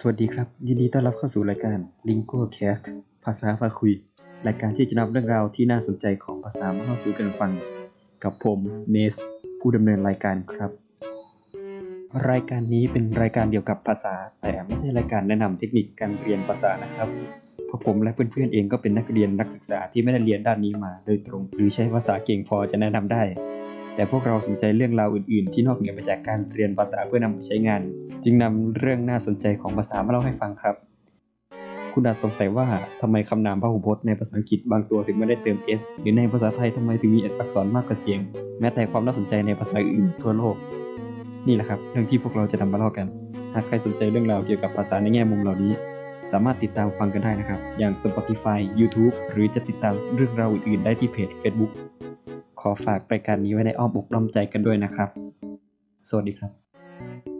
สวัสดีครับ ยินดีต้อนรับเข้าสู่รายการ Lingo Cast ภาษาพาคุย รายการที่จะนำเรื่องราวที่น่าสนใจของภาษามาเล่าสู่กันฟัง กับผมเนส ผู้ดำเนินรายการครับ รายการนี้เป็นรายการเดียวกับภาษา แต่ไม่ใช่รายการแนะนำเทคนิคการเรียนภาษานะครับเพราะผมและเพื่อนๆเองก็เป็นนักเรียนนักศึกษาที่ไม่ได้เรียนด้านนี้มา โดยตรง หรือใช้ภาษาเก่งพอจะแนะนำได้ แต่พวกเราสนใจเรื่องราวอื่น ๆ ที่นอกเหนือไปจากการเรียนภาษาเพื่อนำไปใช้งาน จึงนำเรื่องน่าสนใจของภาษามาเล่าให้ฟังครับ คุณอาจสงสัยว่าทำไมคำนามพหูพจน์ในภาษาอังกฤษบางตัวถึงไม่ได้เติม s หรือในภาษาไทยทำไมถึงมีอักษรมากกว่าเสียง แม้แต่ความน่าสนใจในภาษาอื่นทั่วโลก นี่แหละครับเรื่องที่พวกเราจะนำมาเล่ากัน หากใครสนใจเรื่องราวเกี่ยวกับภาษาในแง่มุมเหล่านี้สามารถติดตามฟังกันได้นะครับ อย่าง Spotify YouTube หรือจะติดตามเรื่องราวอื่นๆ ได้ที่เพจ Facebook ขอฝากรายการนี้ไว้ในอ้อมอกน้อมใจกันด้วยนะครับ สวัสดีครับ